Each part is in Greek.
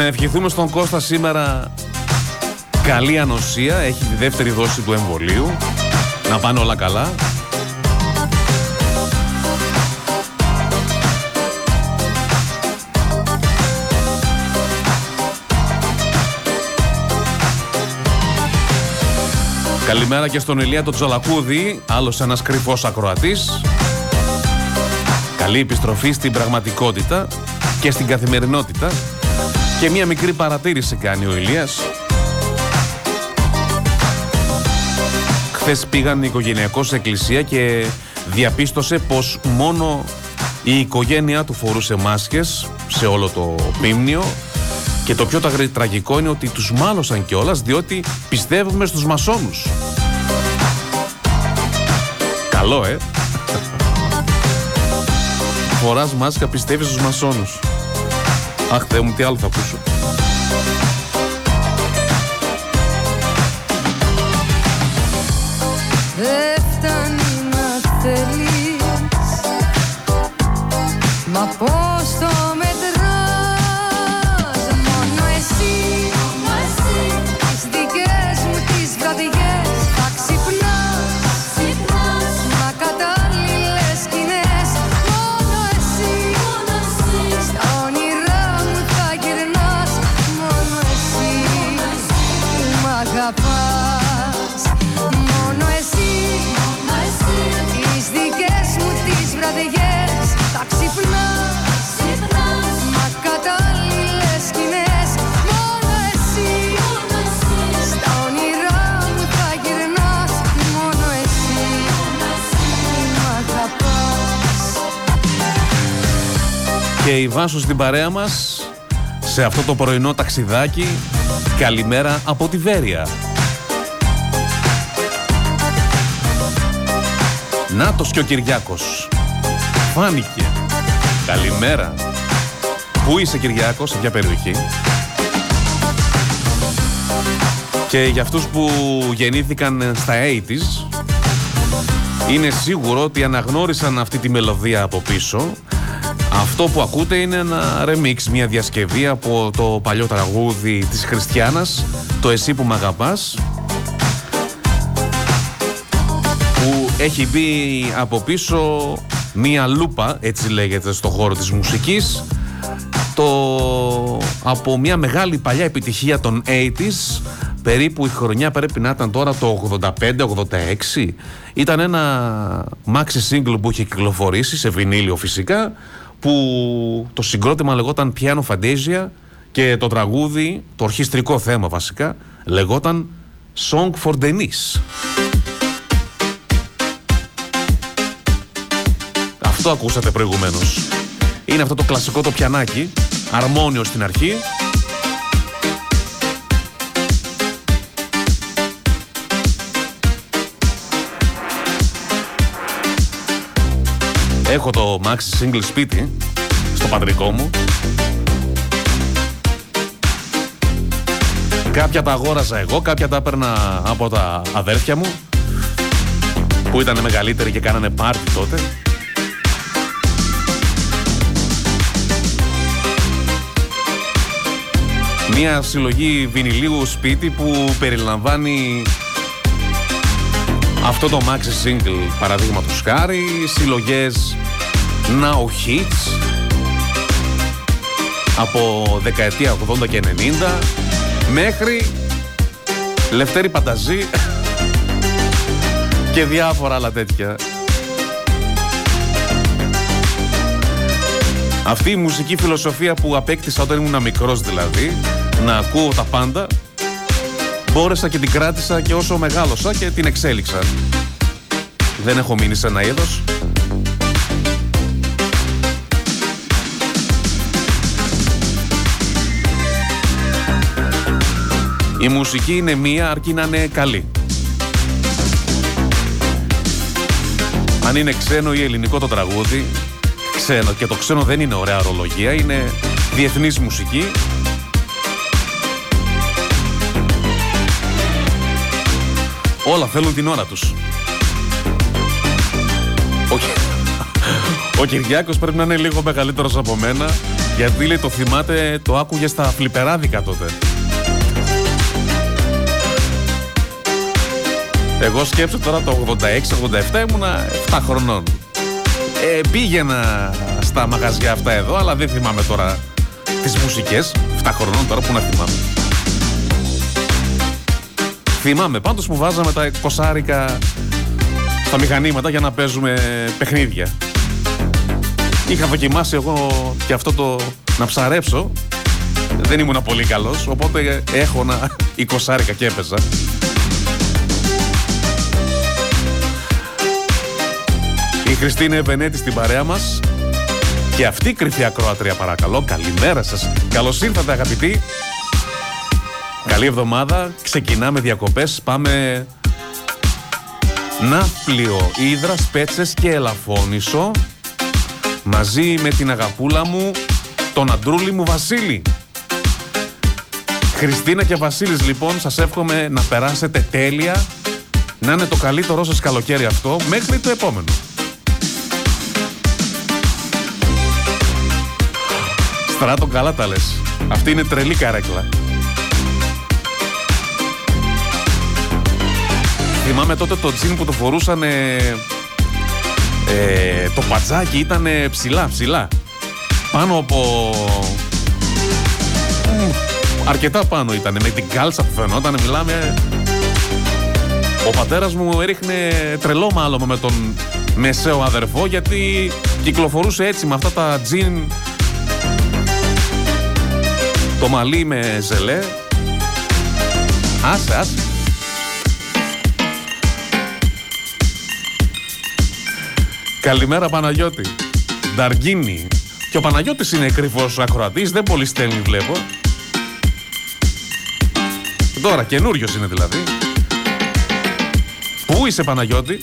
Να ευχηθούμε στον Κώστα σήμερα καλή ανοσία. Έχει τη δεύτερη δόση του εμβολίου. Να πάνε όλα καλά. Καλημέρα και στον Ηλία τον Τζολακούδη, άλλος ένας κρυφός ακροατής. Καλή επιστροφή στην πραγματικότητα και στην καθημερινότητα. Και μία μικρή παρατήρηση κάνει ο Ηλίας. Χθες πήγαν οικογενειακός σε εκκλησία και διαπίστωσε πως μόνο η οικογένειά του φορούσε μάσκες σε όλο το πίμνιο και το πιο ταγρι- τραγικό είναι ότι τους μάλωσαν κιόλας διότι πιστεύουμε στους μασόνους. Καλό, ε! Φοράς μάσκα, πιστεύεις στους μασόνους. Αχ, Θεέ μου, τι άλλο θα ακούσω. Και η Βάσο στην παρέα μας σε αυτό το πρωινό ταξιδάκι. Καλημέρα από τη Βέρεια. Νάτος και ο Κυριάκος. Φάνηκε. Καλημέρα. Πού είσαι Κυριάκος, σε ποια περιοχή; Και για αυτούς που γεννήθηκαν στα 80s είναι σίγουρο ότι αναγνώρισαν αυτή τη μελωδία από πίσω. Αυτό που ακούτε είναι ένα remix, μια διασκευή από το παλιό τραγούδι της Χριστιανάς, το «Εσύ που μ' αγαπάς», που έχει μπει από πίσω μία λούπα, έτσι λέγεται στο χώρο της μουσικής, το, από μια μεγάλη παλιά επιτυχία των 80s, περίπου η χρονιά πρέπει να ήταν τώρα το 85-86. Ήταν ένα maxi single που είχε κυκλοφορήσει σε βινίλιο φυσικά που το συγκρότημα λεγόταν Piano Fantasia και το τραγούδι, το ορχιστρικό θέμα βασικά, λεγόταν Song for Denise. Αυτό ακούσατε προηγουμένως. Είναι αυτό το κλασικό το πιανάκι, αρμόνιο στην αρχή. Έχω το maxi single σπίτι στο πατρικό μου Κάποια τα αγόραζα εγώ, κάποια τα έπαιρνα από τα αδέρφια μου που ήταν μεγαλύτεροι και κάνανε πάρτι τότε. Μία συλλογή βινιλίου σπίτι που περιλαμβάνει αυτό το maxi single παραδείγματος χάρη, συλλογές now hits από δεκαετία 80 και 90 μέχρι Λευτέρη Πανταζή και διάφορα άλλα τέτοια. Αυτή η μουσική φιλοσοφία που απέκτησα όταν ήμουν μικρός δηλαδή, να ακούω τα πάντα, μπόρεσα και την κράτησα και όσο μεγάλωσα και την εξέλιξα. Δεν έχω μείνει σε ένα είδος, Η μουσική είναι μία αρκεί να είναι καλή. Αν είναι ξένο ή ελληνικό το τραγούδι, ξένο και το ξένο δεν είναι ωραία ορολογία, είναι διεθνής μουσική. Όλα θέλουν την ώρα τους. Ο, ο Κυριάκος πρέπει να είναι λίγο μεγαλύτερος από μένα, γιατί λέει το θυμάται, το άκουγε στα φλιπεράδικα τότε. Εγώ σκέψω τώρα το 86-87 ήμουνα 7 χρονών. Ε, πήγαινα στα μαγαζιά αυτά εδώ, αλλά δεν θυμάμαι τώρα τις μουσικές. 7 χρονών τώρα που να θυμάμαι. Θυμάμαι πάντως που βάζαμε τα κοσάρικα στα μηχανήματα για να παίζουμε παιχνίδια. Είχα δοκιμάσει εγώ και αυτό το να ψαρέψω. Δεν ήμουν πολύ καλός, οπότε έχω ένα 20 και έπαιζα. Η Χριστίνα Επενέτη στην παρέα μας και αυτή η κρυφή ακροατρία παρακαλώ. Καλημέρα σας. Καλώς ήρθατε αγαπητοί. Καλή εβδομάδα. Ξεκινάμε διακοπές. Πάμε Ναύπλιο, Ήδρας, Πέτσες και Ελαφώνησο μαζί με την αγαπούλα μου τον αντρούλη μου Βασίλη. Χριστίνα και Βασίλης λοιπόν σας εύχομαι να περάσετε τέλεια να είναι το καλύτερό σας καλοκαίρι αυτό μέχρι το επόμενο. Στράτο καλά τα λες. Αυτή είναι τρελή καρέκλα. Θυμάμαι τότε το τζιν που το φορούσαν ε, το πατζάκι ήταν ψηλά, ψηλά. Πάνω από... αρκετά πάνω ήταν. Με την κάλτσα που φαινόταν, μιλάμε... Ο πατέρας μου έριχνε τρελό μάλλον με τον μεσαίο αδερφό γιατί κυκλοφορούσε έτσι με αυτά τα τζιν το μαλλί με ζελέ. Άσε, άσε. Καλημέρα Παναγιώτη. Νταργίνη. Και ο Παναγιώτης είναι κρυφός ακροατής, δεν πολύ στέλνει βλέπω. Τώρα καινούριος είναι δηλαδή. Πού είσαι Παναγιώτη;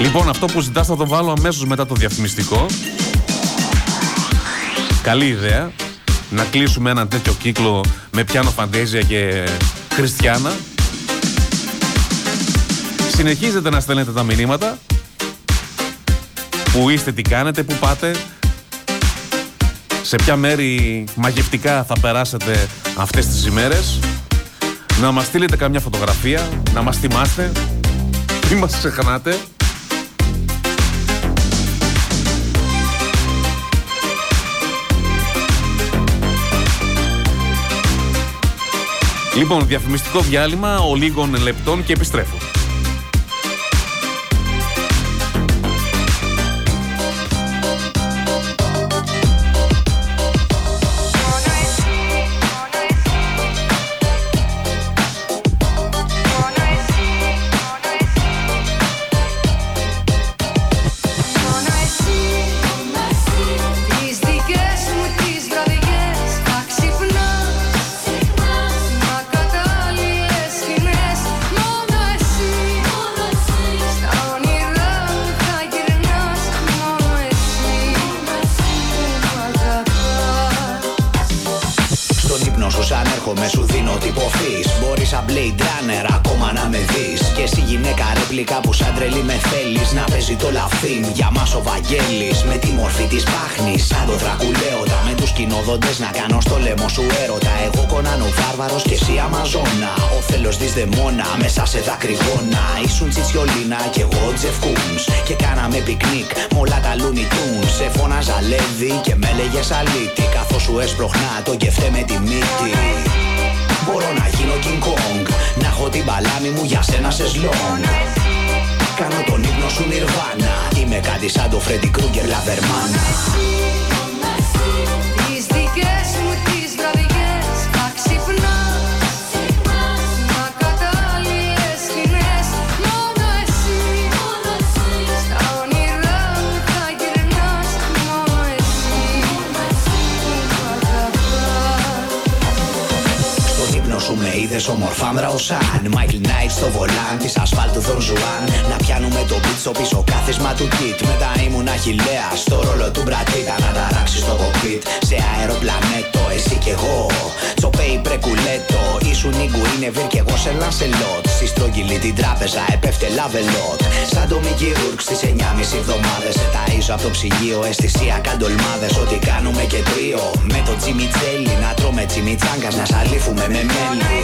Λοιπόν αυτό που ζητάς θα το βάλω αμέσως μετά το διαφημιστικό. Καλή ιδέα να κλείσουμε ένα τέτοιο κύκλο με πιάνο φαντέζια και χριστιανά συνεχίζετε να στέλνετε τα μηνύματα. Πού είστε, τι κάνετε, πού πάτε. Σε ποια μέρη μαγευτικά θα περάσετε αυτές τις ημέρες. Να μας στείλετε καμιά φωτογραφία, να μας θυμάστε. Μην μας ξεχνάτε. Λοιπόν, διαφημιστικό διάλειμμα ολίγων λεπτών και επιστρέφω. Blade Runner ακόμα να με δεις. Και εσύ γυναίκα ρέπλικα που σαν τρελή με θέλεις. Να παίζει το Love Theme για μας ο Βαγγέλης. Με τη μορφή της πάχνης σαν το δρακουλέοντα Με τους κυνόδοντες να κάνω στο λαιμό σου έρωτα. Εγώ Κόναν ο βάρβαρος και εσύ Αμαζόνα. Οθέλλος Δεισδαιμόνα μέσα σε δακρυγόνα Ήσουν Τσιτσιολίνα και εγώ Τζεφ Κουνς Και κάναμε πικνίκ με όλα τα Looney Tunes. Σε φώναζα και με έλεγες αλήτη. Καθώς σου έσπροχνα το κεφτέ με τη μύτη. Μπορώ να γίνω King Kong. Να έχω την παλάμη μου για σένα σε σλόγγ Κάνω τον ύπνο σου νιρβάνα Είμαι κάτι σαν το Freddy Krueger Λαβερμάνα είδες όμορφα μπράουσαν, Μάικλ Νάιτ στο βολάν της ασφάλτου Δον Ζουάν. Να πιάνουμε το πίτσο πίσω κάθισμα του κιτ. Μετά ήμουν αχηλέα στο ρόλο του μπρατίτα. Να ταράξει το κοκκίτ σε αεροπλανέτο. Εσύ κι εγώ. Τσοπέι πρεκουλέτο. Ήσουν η Γκουίνεβερ κι εγώ σε λανσελότ στη στρογγυλή την τράπεζα Επέφτε λάβελότ Σαν το Μικη Ρούρκ στις 9.30 εβδομάδες. Ταΐζω από το ψυγείο αισθησία καντολμάδες. Ό,τι κάνουμε και τρίο. Με το τσιμιτσέλι να τρώμε τσιμιτσάγκας Να σαλίφουμε με μέλι.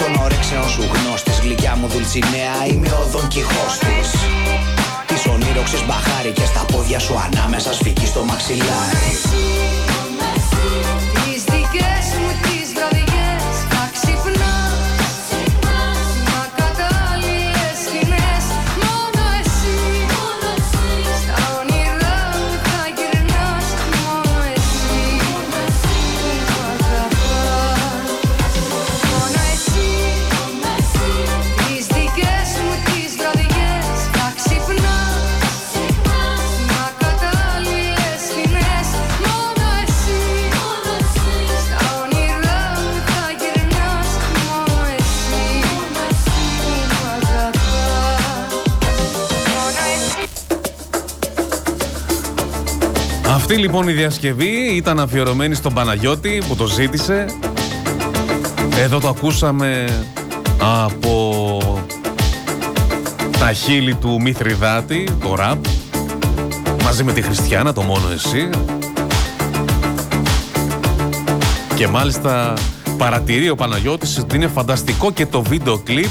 Τον ορέξεων σου γνώστης Γλυκιά μου δουλτσινέα Είμαι ο Δον Κιχώστης. Τις ονείροξες μπαχάρι Και στα πόδια σου ανάμεσα στο μαξιλάρι. Αυτή λοιπόν η διασκευή ήταν αφιερωμένη στον Παναγιώτη που το ζήτησε. Εδώ το ακούσαμε από τα χείλη του Μithridάτη, το ραπ, μαζί με τη Χριστιανά, το μόνο εσύ. Και μάλιστα παρατηρεί ο Παναγιώτης ότι είναι φανταστικό και το βίντεο κλιπ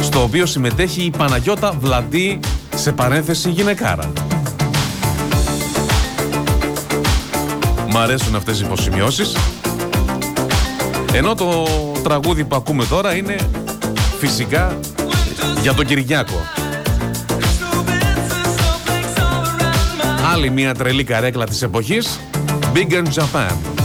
στο οποίο συμμετέχει η Παναγιώτα Βλαντή σε παρένθεση γυναικάρα. Μ' αρέσουν αυτές οι υποσημειώσεις. Ενώ το τραγούδι που ακούμε τώρα είναι φυσικά για τον Κυριάκο. Άλλη μια τρελή καρέκλα της εποχής, Big in Japan.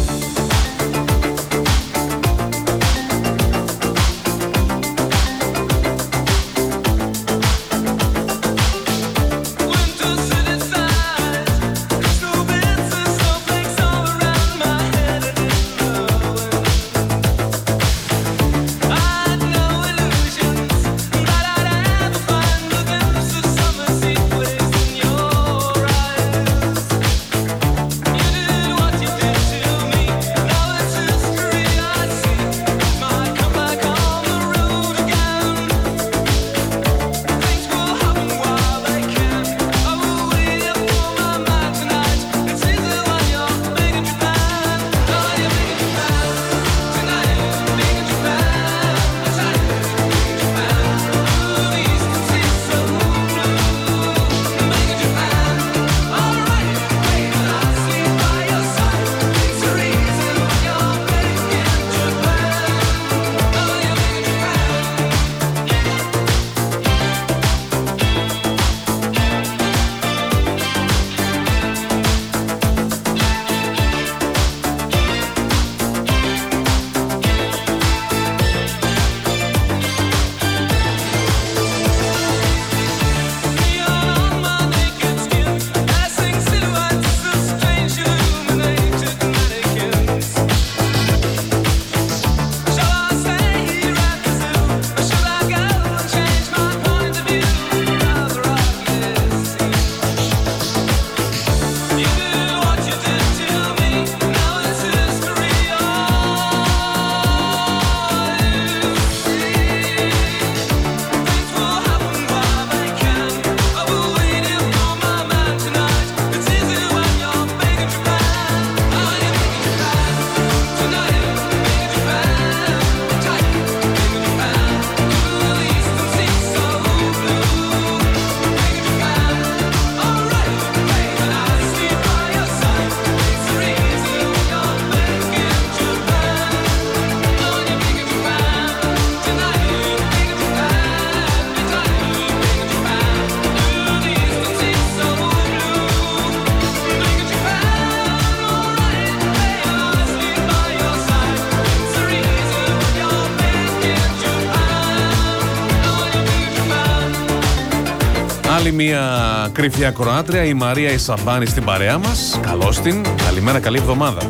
Μια κρυφή ακροάτρια, η Μαρία Ισαμπάνη στην παρέα μας. Καλώς την. Καλημέρα, καλή εβδομάδα.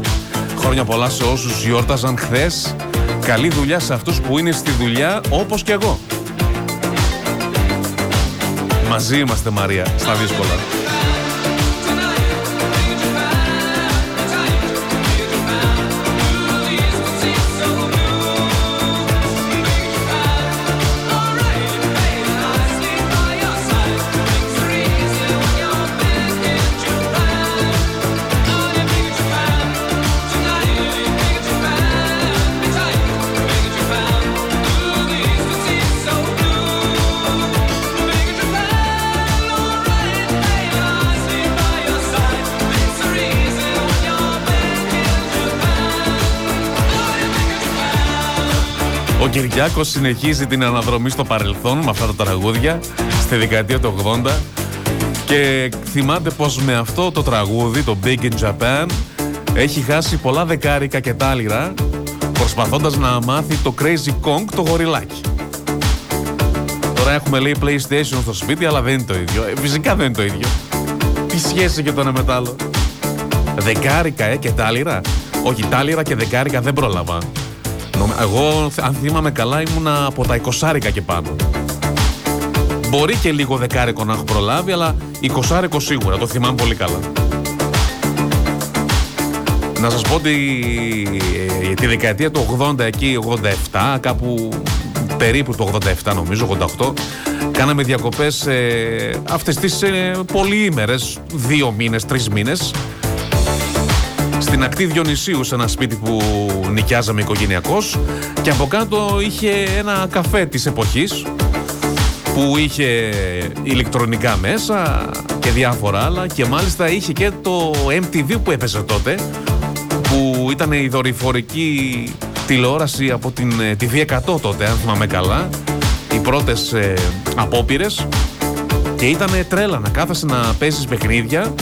Χρόνια πολλά σε όσους γιόρταζαν χθες. Καλή δουλειά σε αυτούς που είναι στη δουλειά όπως και εγώ. Μαζί είμαστε Μαρία, στα δύσκολα. Κυριάκος συνεχίζει την αναδρομή στο παρελθόν με αυτά τα τραγούδια στη δεκαετία του 80 και θυμάται πως με αυτό το τραγούδι, το Big in Japan, έχει χάσει πολλά δεκάρικα και τάλιρα προσπαθώντας να μάθει το Crazy Kong το γοριλάκι. Τώρα έχουμε λέει PlayStation στο σπίτι, αλλά δεν είναι το ίδιο. Ε, φυσικά δεν είναι το ίδιο. Τι σχέση και το ένα με το άλλο. Δεκάρικα, ε, και τάλιρα. Όχι, τάλιρα και δεκάρικα δεν πρόλαβα. Εγώ, αν θυμάμαι καλά, ήμουνα από τα 20 και πάνω. Μπορεί και λίγο δεκάρικο να έχω προλάβει, αλλά 20 σίγουρα, το θυμάμαι πολύ καλά. Να σας πω ότι ε, τη δεκαετία του 80 εκεί, 87, κάπου περίπου το 87 νομίζω, 88, κάναμε διακοπές ε, αυτές τις ε, πολυήμερες, δύο μήνες, τρεις μήνες, στην ακτή Διονυσίου σε ένα σπίτι που νοικιάζαμε οικογενειακώς. Και από κάτω είχε ένα καφέ της εποχής που είχε ηλεκτρονικά μέσα και διάφορα άλλα και μάλιστα είχε και το MTV που έπαιζε τότε που ήταν η δορυφορική τηλεόραση από την TV 100 τότε αν θυμάμαι καλά οι πρώτες ε, απόπειρες και ήταν τρέλα να κάθεσαι να παίζεις παιχνίδια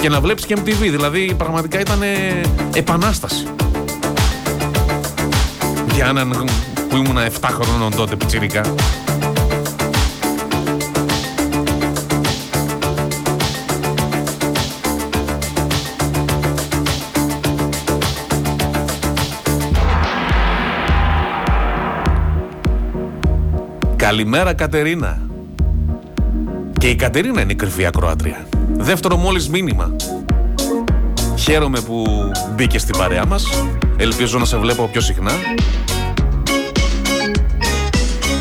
και να βλέπεις και MTV. Δηλαδή πραγματικά ήταν επανάσταση. Για έναν που ήμουν 7 χρονών τότε πιτσιρικά. Καλημέρα Κατερίνα. Και η Κατερίνα είναι η κρυφή ακροάτρια. Δεύτερο μόλις μήνυμα. Χαίρομαι που μπήκε στην παρέα μας. Ελπίζω να σε βλέπω πιο συχνά.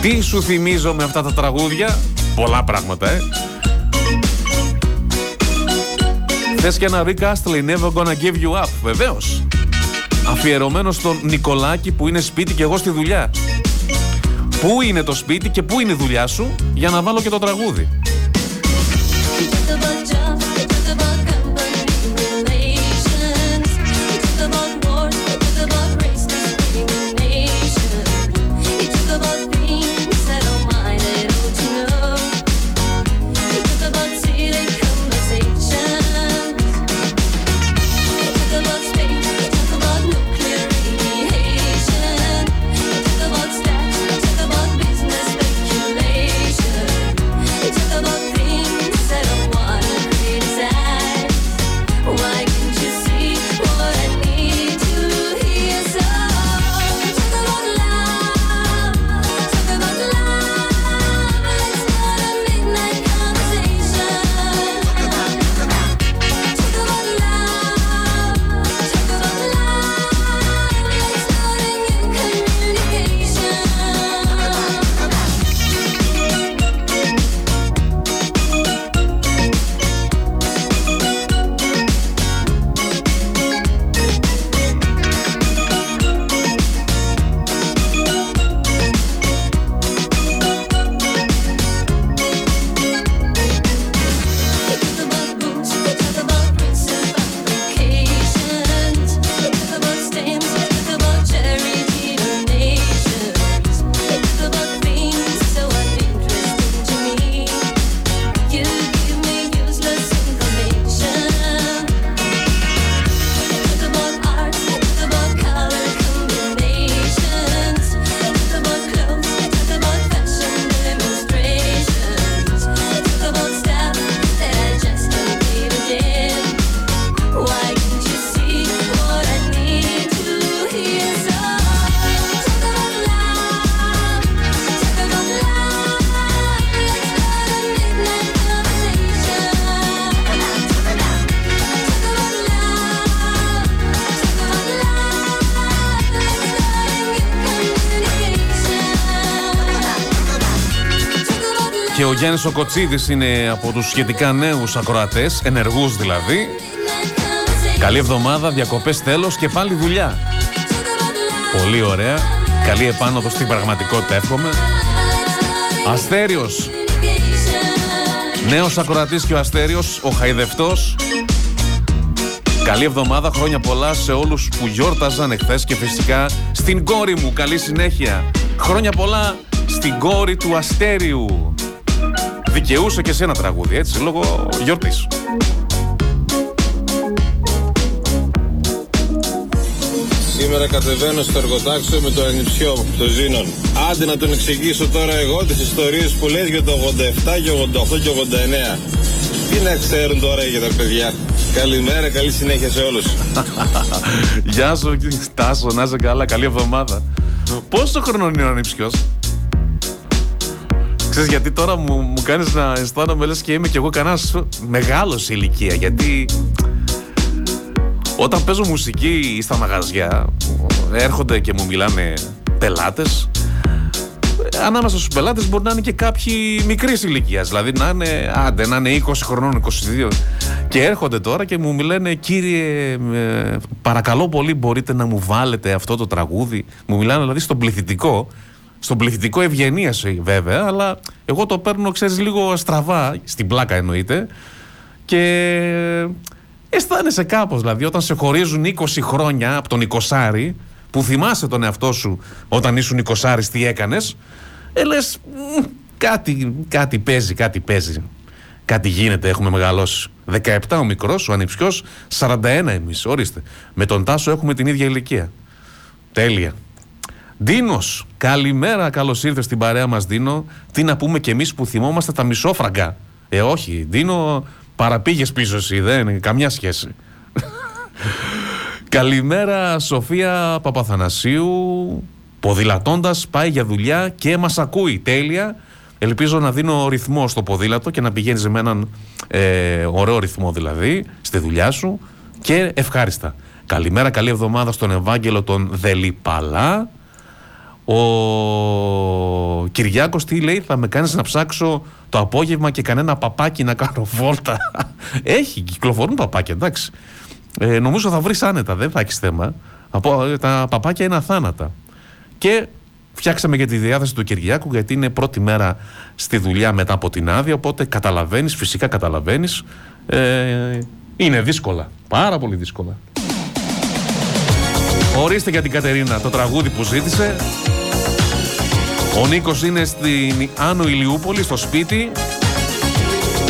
Τι σου θυμίζω με αυτά τα τραγούδια; Πολλά πράγματα, ε. Θες και ένα Rick Astley, Never Gonna Give You Up, βεβαίως. Αφιερωμένο στον Νικολάκη που είναι σπίτι και εγώ στη δουλειά. Πού είναι το σπίτι και πού είναι η δουλειά σου για να βάλω και το τραγούδι. Γιάννης ο Κοτσίδης είναι από τους σχετικά νέους ακροατές, ενεργούς δηλαδή. Καλή εβδομάδα, διακοπές τέλος και πάλι δουλειά. Πολύ ωραία. Καλή επάνωδο στην πραγματικότητα εύχομαι. Αστέριος. Νέος ακροατής και ο Αστέριος, ο Χαϊδευτός. Καλή εβδομάδα, χρόνια πολλά σε όλους που γιόρταζαν εχθές και φυσικά στην κόρη μου. Καλή συνέχεια. Χρόνια πολλά στην κόρη του Αστέριου. Δικαιούσε και σε ένα τραγούδι, έτσι, λόγω γιορτής. Σήμερα κατεβαίνω στο εργοτάξιο με το ανιψιό το Ζήνον. Άντε να τον εξηγήσω τώρα εγώ τις ιστορίες που λες για το 87 και 88 και 89. Τι να ξέρουν τώρα για τα παιδιά. Καλημέρα, καλή συνέχεια σε όλους. Γεια σου, Τάσο, να είσαι καλά, καλή εβδομάδα. Πόσο χρόνο είναι ο ανιψιός; Ξέρεις γιατί τώρα μου, μου κάνεις να αισθάνομαι λες και είμαι κι εγώ κανένας μεγάλος ηλικία γιατί όταν παίζω μουσική στα μαγαζιά έρχονται και μου μιλάνε πελάτες ανάμεσα στους πελάτες μπορεί να είναι και κάποιοι μικρής ηλικίας. Δηλαδή να είναι, άντε, να είναι 20 χρονών, 22. Και έρχονται τώρα και μου μιλάνε, κύριε, ε, παρακαλώ πολύ, μπορείτε να μου βάλετε αυτό το τραγούδι. Μου μιλάνε δηλαδή στον πληθυντικό. Στον πληθυντικό ευγενία βέβαια, αλλά εγώ το παίρνω, ξέρεις, λίγο στραβά, στην πλάκα εννοείται. Και αισθάνεσαι κάπως. Δηλαδή, όταν σε χωρίζουν 20 χρόνια από τον 20 που θυμάσαι τον εαυτό σου όταν ήσουν 20 τι έκανες, ε, λες, κάτι, κάτι παίζει, κάτι παίζει. Κάτι γίνεται, έχουμε μεγαλώσει. 17 ο μικρός, ο ανιψιός, 41 εμείς. Ορίστε. Με τον Τάσο έχουμε την ίδια ηλικία. Τέλεια. Ντίνο, καλημέρα, καλώς ήρθες στην παρέα μας, Ντίνο. Τι να πούμε κι εμείς που θυμόμαστε τα μισόφραγκα. Ε, όχι, Ντίνο, παραπήγες πίσω εσύ, δεν είναι καμιά σχέση. καλημέρα, Σοφία Παπαθανασίου. Ποδηλατώντας, πάει για δουλειά και μας ακούει. Τέλεια. Ελπίζω να δίνω ρυθμό στο ποδήλατο και να πηγαίνεις με έναν ε, ωραίο ρυθμό δηλαδή στη δουλειά σου και ευχάριστα. Καλημέρα, καλή εβδομάδα στον Ευάγγελο τον Δελιπαλά. Ο Κυριάκος τι λέει, θα με κάνεις να ψάξω το απόγευμα και κανένα παπάκι να κάνω βόλτα. Έχει, κυκλοφορούν παπάκια, εντάξει. Ε, νομίζω θα βρεις άνετα, δεν θα έχεις θέμα. Τα παπάκια είναι αθάνατα. Και φτιάξαμε για τη διάθεση του Κυριάκου γιατί είναι πρώτη μέρα στη δουλειά μετά από την άδεια οπότε καταλαβαίνεις, φυσικά καταλαβαίνεις ε, είναι δύσκολα, πάρα πολύ δύσκολα Ορίστε για την Κατερίνα το τραγούδι που ζήτησε Ο Νίκος είναι στην Άνω Ηλιούπολη στο σπίτι.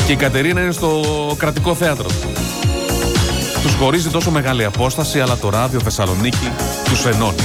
Και η Κατερίνα είναι στο κρατικό θέατρο. Τους χωρίζει τόσο μεγάλη απόσταση αλλά το ράδιο Θεσσαλονίκη τους ενώνει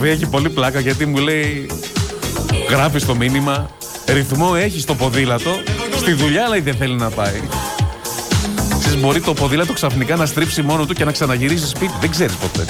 Η Σοφία έχει πολύ πλάκα γιατί μου λέει γράφει το μήνυμα Ρυθμό έχει στο ποδήλατο. Στη δουλειά λέει δεν θέλει να πάει. Ξέρεις, μπορεί το ποδήλατο ξαφνικά να στρίψει μόνο του και να ξαναγυρίσει σπίτι. Δεν ξέρεις ποτέ.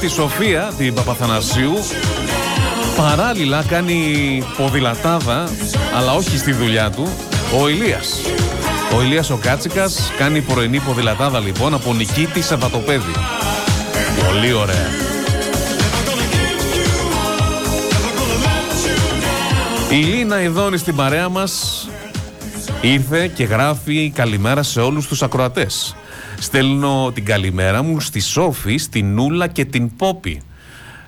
Τη Σοφία, την Παπαθανασίου, παράλληλα κάνει ποδηλατάδα, αλλά όχι στη δουλειά του, ο Ηλίας. Ο Ηλίας ο Κάτσικας κάνει πρωινή ποδηλατάδα λοιπόν από Νικήτη Σαββατοπέδη. Πολύ ωραία. Η Λίνα Ιδόνη στην παρέα μας ήρθε και γράφει καλημέρα σε όλους τους ακροατές. Στέλνω την καλημέρα μου στη Σόφη, στην Νούλα και την Πόπη.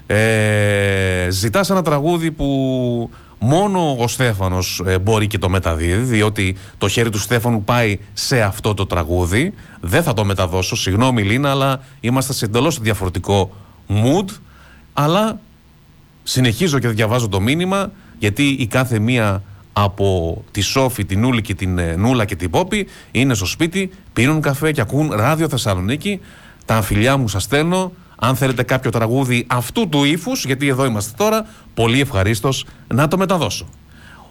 Ε, ζητάς ένα τραγούδι που μόνο ο Στέφανος ε, μπορεί και το μεταδίδει διότι το χέρι του Στέφανου πάει σε αυτό το τραγούδι δεν θα το μεταδώσω, συγγνώμη Λίνα αλλά είμαστε σε εντελώς διαφορετικό mood αλλά συνεχίζω και διαβάζω το μήνυμα γιατί η κάθε μία από τη Σόφη, την Νούλη και την ε, Νούλα και την Πόπη είναι στο σπίτι, πίνουν καφέ και ακούν ράδιο Θεσσαλονίκη. Τα αμφιλιά μου σας στέλνω. Αν θέλετε κάποιο τραγούδι αυτού του ύφους, γιατί εδώ είμαστε τώρα, πολύ ευχαρίστως να το μεταδώσω.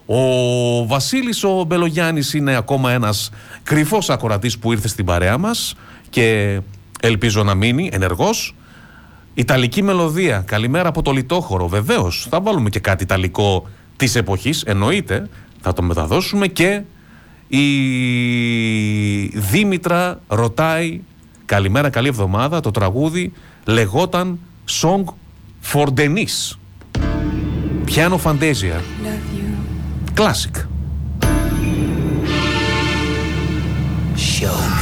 Ο Βασίλης ο Μπελογιάννης είναι ακόμα ένας κρυφός ακορατής που ήρθε στην παρέα μας και ελπίζω να μείνει ενεργός. Ιταλική μελωδία. Καλημέρα από το Λιτόχωρο. Βεβαίως, θα βάλουμε και κάτι ιταλικό της εποχής, εννοείται, θα το μεταδώσουμε και η Δήμητρα ρωτάει καλημέρα, καλή εβδομάδα, το τραγούδι λεγόταν Song for Denise. Piano Fantasia. Classic. Show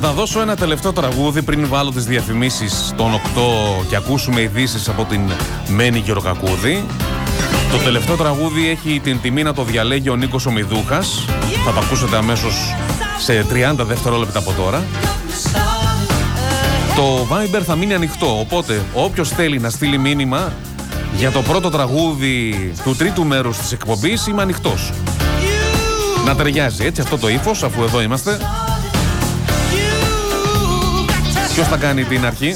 μεταδώσω ένα τελευταίο τραγούδι πριν βάλω τις διαφημίσεις των 8 και ακούσουμε ειδήσεις από την Μένη Γεροκακούδη. Το τελευταίο τραγούδι έχει την τιμή να το διαλέγει ο Νίκος Ομιδούχας. Θα το ακούσετε αμέσως σε 30 δευτερόλεπτα από τώρα. Το Viber θα μείνει ανοιχτό, οπότε όποιος θέλει να στείλει μήνυμα για το πρώτο τραγούδι του τρίτου μέρους της εκπομπής είμαι ανοιχτός. Να ταιριάζει έτσι αυτό το ύφος αφού εδώ είμαστε. Ποιος θα κάνει την αρχή;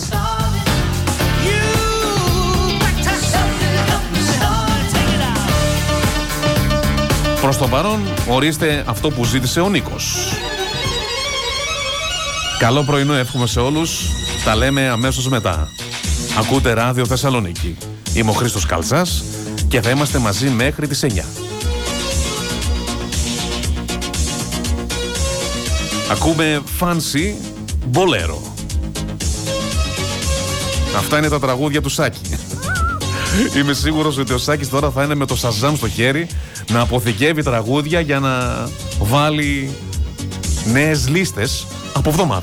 Προς το παρόν ορίστε αυτό που ζήτησε ο Νίκος. Καλό πρωινό εύχομαι σε όλους. Τα λέμε αμέσως μετά. Ακούτε ράδιο Θεσσαλονίκη. Είμαι ο Χρήστος Καλτσάς και θα είμαστε μαζί μέχρι τις 9. Ακούμε Fancy Bolero. Αυτά είναι τα τραγούδια του Σάκη. Είμαι σίγουρος ότι ο Σάκης τώρα θα είναι με το Σαζάμ στο χέρι να αποθηκεύει τραγούδια για να βάλει νέες λίστες από εβδομάδα.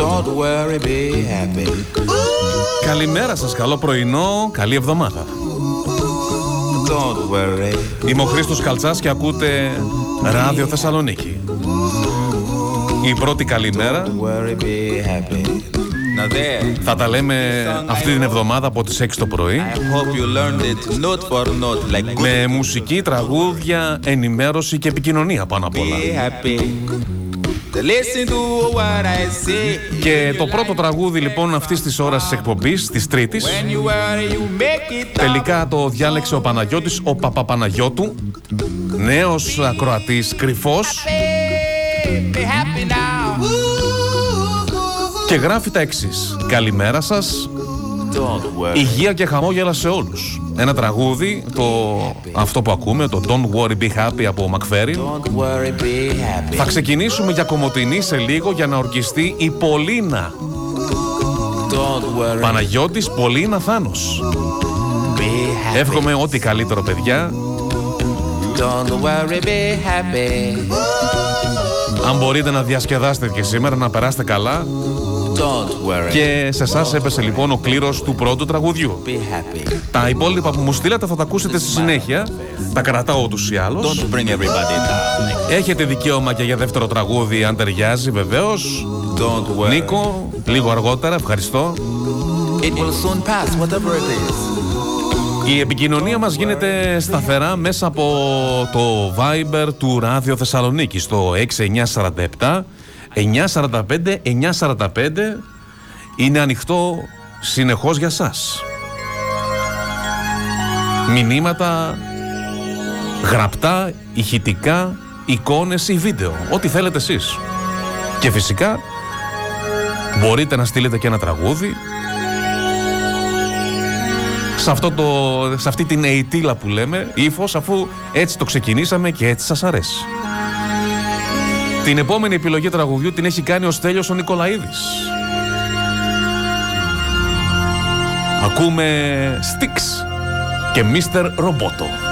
Don't worry, be happy. Καλημέρα σας, καλό πρωινό, καλή εβδομάδα. Don't worry. Είμαι ο Χρήστος Καλτσάς και ακούτε Ράδιο Θεσσαλονίκη. Η πρώτη καλημέρα Don't worry, be happy. Now there. θα τα λέμε αυτή την εβδομάδα από τις 6 το πρωί. I hope you learned it note for note like good. Με μουσική, τραγούδια, ενημέρωση και επικοινωνία πάνω απ' όλα. Και το πρώτο τραγούδι λοιπόν αυτής της ώρας της εκπομπής, της Τρίτης, When you worry, you make it τελικά το διάλεξε ο Παναγιώτης, ο Παπαπαναγιώτου, νέος ακροατής, κρυφός happy. Be happy now. και γράφει τα εξής. Καλημέρα σας, Don't worry. υγεία και χαμόγελα σε όλους. Ένα τραγούδι, το, αυτό που ακούμε, το Don't Worry Be Happy από McFerrin. Don't worry, be happy. Θα ξεκινήσουμε για κομμωτινή σε λίγο για να ορκιστεί η Πολίνα. Don't worry, Παναγιώτης Πολίνα Θάνος. be happy. Εύχομαι ό,τι καλύτερο παιδιά. Don't worry, be happy. Αν μπορείτε να διασκεδάσετε και σήμερα, να περάσετε καλά. Don't worry, Και σε εσάς έπεσε λοιπόν ο κλήρος του πρώτου τραγουδιού. be happy. Τα υπόλοιπα που μου στείλατε θα τα ακούσετε στη συνέχεια. Τα κρατάω ούτως ή άλλως. Don't bring everybody down. Έχετε δικαίωμα και για δεύτερο τραγούδι, αν ταιριάζει βεβαίως. Don't worry. Νίκο, λίγο αργότερα, ευχαριστώ. It will soon pass, whatever it is. Η επικοινωνία μας γίνεται σταθερά μέσα από το Viber του Ράδιο Θεσσαλονίκη στο 6947 945 945 είναι ανοιχτό συνεχώς για σας. Μηνύματα γραπτά, ηχητικά, εικόνες ή βίντεο, ό,τι θέλετε εσείς. Και φυσικά μπορείτε να στείλετε και ένα τραγούδι σε, αυτό το, σε αυτή την ειτήλα που λέμε, ύφος, αφού έτσι το ξεκινήσαμε και έτσι σας αρέσει. Την επόμενη επιλογή τραγουδιού την έχει κάνει ο Στέλιος ο Νικολαίδης. Ακούμε Styx και Mr. Roboto.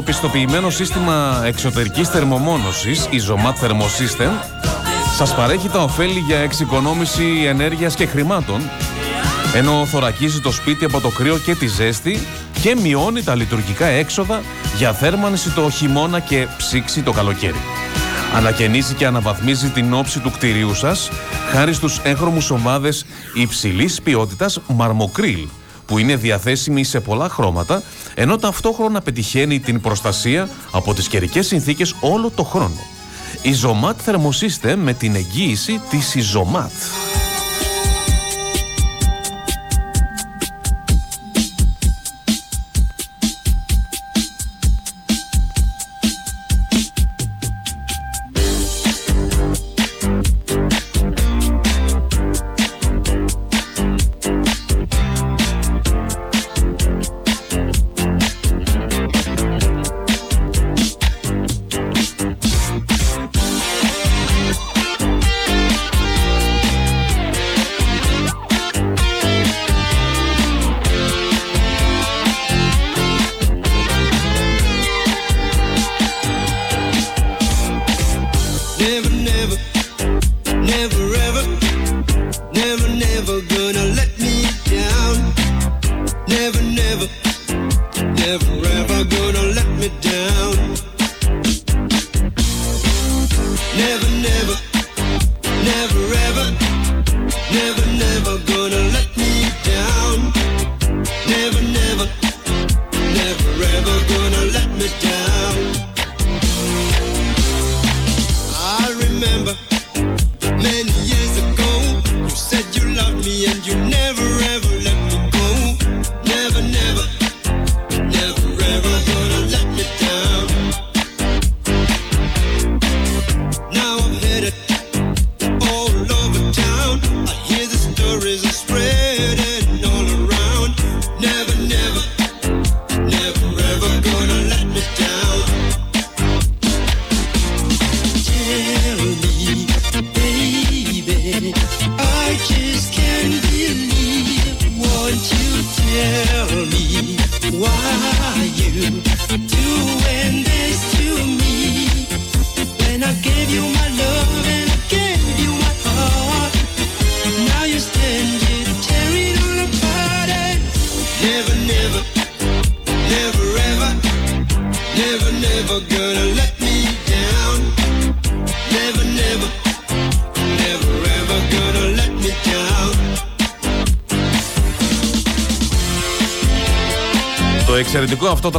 το πιστοποιημένο σύστημα εξωτερικής θερμομόνωσης, η Zomat Thermosystem, σας παρέχει τα ωφέλη για εξοικονόμηση ενέργειας και χρημάτων, ενώ θωρακίζει το σπίτι από το κρύο και τη ζέστη και μειώνει τα λειτουργικά έξοδα για θέρμανση το χειμώνα και ψήξη το καλοκαίρι. Ανακαινίζει και αναβαθμίζει την όψη του κτηρίου σας χάρη στους έγχρωμους ομάδες υψηλής ποιότητας μαρμοκρίλ που είναι διαθέσιμοι σε πολλά χρώματα ενώ ταυτόχρονα πετυχαίνει την προστασία από τις καιρικές συνθήκες όλο το χρόνο. Η Ζωμάτ θερμοσύστε με την εγγύηση της Ιζωμάτ.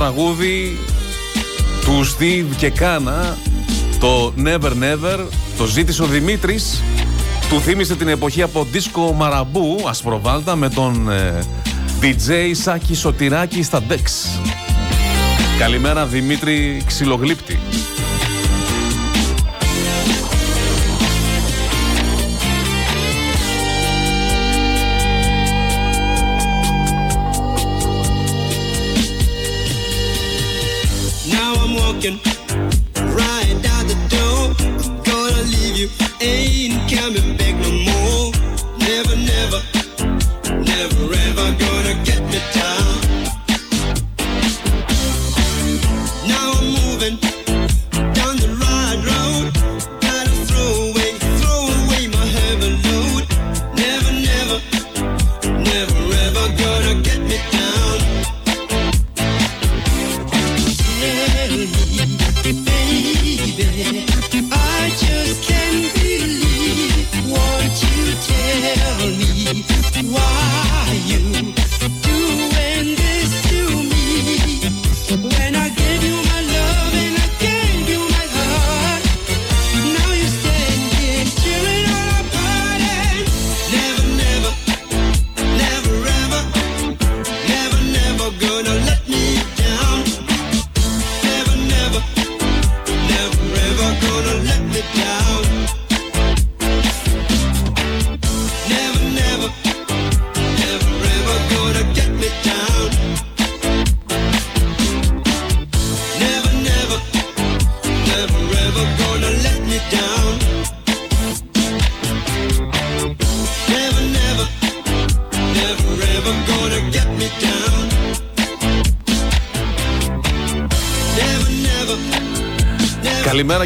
τραγούδι του Steve και Κάνα, το Never Never, το ζήτησε ο Δημήτρης, του θύμισε την εποχή από δίσκο Μαραμπού, ασπροβάλτα, με τον ε, DJ Σάκη Σωτηράκη στα Dex. Καλημέρα Δημήτρη Ξυλογλύπτη.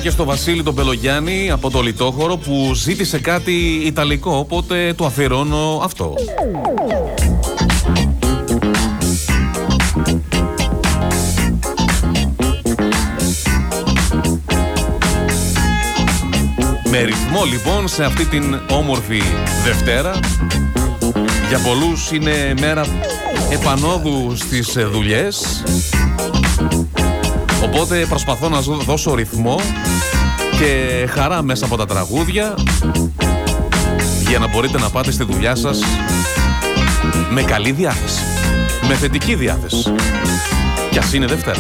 Και στο Βασίλη τον Πελογιάννη από το Λιτόχωρο που ζήτησε κάτι Ιταλικό, οπότε του αφιερώνω αυτό. Με ρυθμό λοιπόν σε αυτή την όμορφη Δευτέρα Για πολλούς είναι μέρα επανόδου στις ε, δουλειές Οπότε προσπαθώ να ζω- δώσω ρυθμό και χαρά μέσα από τα τραγούδια για να μπορείτε να πάτε στη δουλειά σας με καλή διάθεση, με θετική διάθεση. Κι ας είναι Δευτέρα.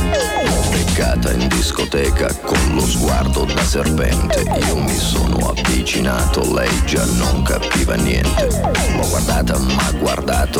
Beccata in discoteca con lo sguardo da serpente Io mi sono avvicinato, lei già non capiva niente L'ho guardata, m'ha guardato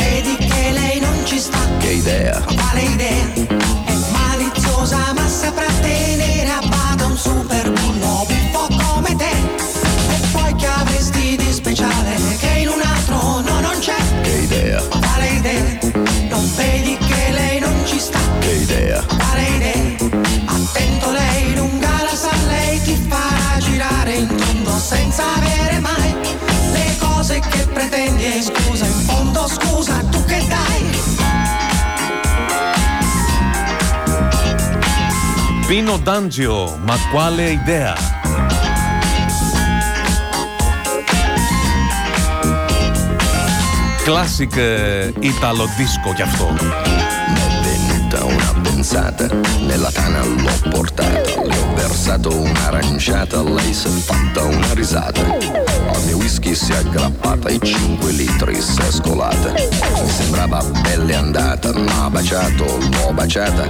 Sta? che idea, Quale idea? È maliziosa ma saprà tenere a bada un super bullo buffo come te. E poi che avresti di speciale che in un altro no non c'è? che idea, Quale idea? Non vedi che lei non ci sta? che idea, Quale idea? Attento lei lunga la sa, lei ti farà girare in tondo senza avere mai le cose che pretendi e scusa in fondo scusa tu Πίνο Ντάντζιο, μα quale idea. Classic ε, Italo disco κι αυτό. m'è venuta una pensata, nella tana l'ho portata, le ho versato un'aranciata, lei si è fatta una risata, mio whisky si è aggrappata, i 5 litri si è scolata, mi sembrava belle andata, m'ha baciato, l'ho baciata,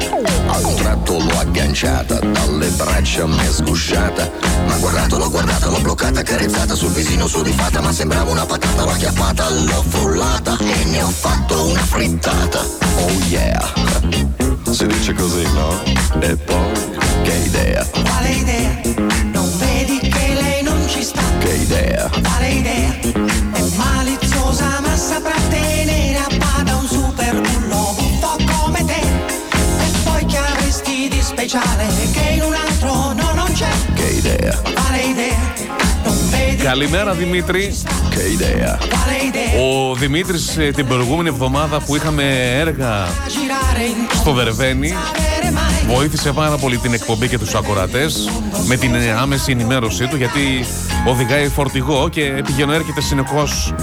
al contratto l'ho agganciata, dalle braccia mi è sgusciata, ma guardato, l'ho guardata, l'ho bloccata, carezzata sul visino su di fatta, ma sembrava una patata, l'ho acchiappata, l'ho frullata e ne ho fatto una frittata. Oh yeah, si dice così, no? E poi, che idea, Quale idea? Sta? che idea, Quale idea? È maliziosa ma saprà tenere a bada un super bullo buffo come te. E poi che avresti di speciale che in un altro no non c'è? che idea, Quale idea? Non vedi Καλημέρα Δημήτρη. che idea, quale idea? Ο Δημήτρης ε, την προηγούμενη εβδομάδα που είχαμε έργα Girare in στο Βερβένι avere mai βοήθησε πάρα πολύ την εκπομπή και τους ακροατές με την ε, άμεση ενημέρωσή του γιατί οδηγάει φορτηγό και πηγαίνω έρχεται συνεχώς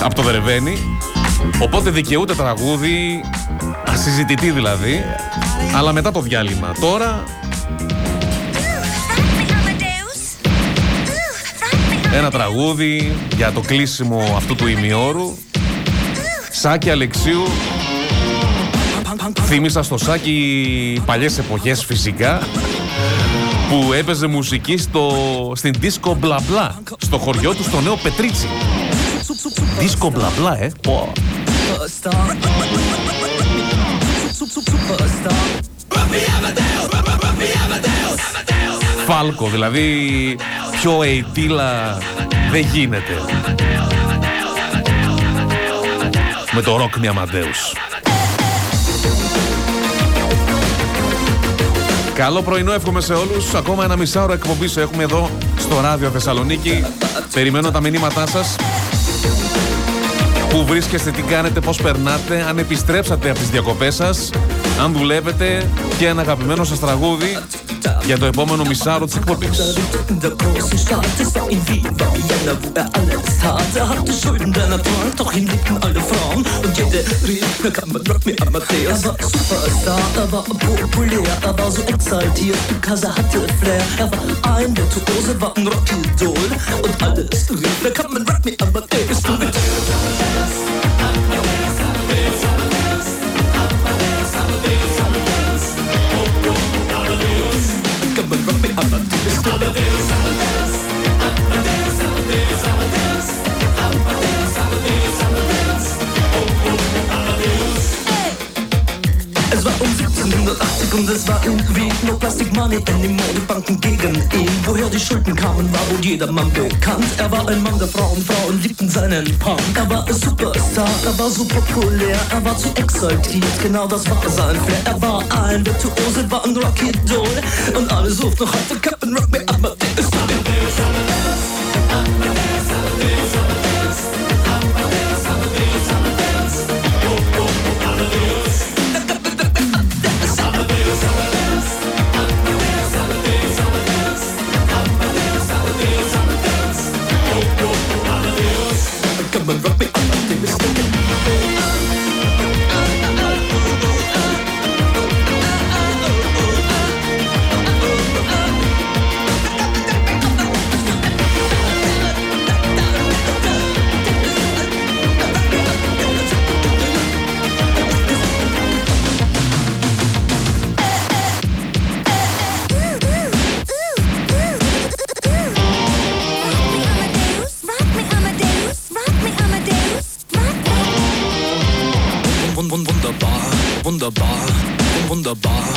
από το Βερβένι οπότε δικαιούται τραγούδι ασυζητητή δηλαδή αλλά μετά το διάλειμμα τώρα Ένα τραγούδι για το κλείσιμο αυτού του ημιώρου. Σάκη Αλεξίου. Θύμισα στο Σάκη παλιές εποχές φυσικά που έπαιζε μουσική στο, στην δίσκο μπλα μπλα στο χωριό του στο νέο Πετρίτσι. Δίσκο μπλα μπλα, ε. Πω. Φάλκο, δηλαδή πιο ειτήλα δεν γίνεται. Με το ροκ Μιαμαντέους. Καλό πρωινό, εύχομαι σε όλους. Ακόμα ένα μισάωρο εκπομπής έχουμε εδώ στο ράδιο Θεσσαλονίκη. Περιμένω τα μηνύματά σας. Πού βρίσκεστε, τι κάνετε, πώς περνάτε, αν επιστρέψατε από τις διακοπές σας, αν δουλεύετε και ένα αγαπημένο σας τραγούδι για το επόμενο μισάρο τη εκπομπή. 180 und es war irgendwie nur Plastic Money, denn die Modebanken gegen ihn. Woher die Schulden kamen, war wohl jedermann bekannt. Er war ein Mann der Frauen, Frauen liebten seinen Punk. Er war ein Superstar, er war so populär, er war zu exaltiert, genau das war sein Flair. Er war ein Virtuose, war ein Rocky Doll und alle suchten noch heute Captain Rock, me up, ist dick is the bar.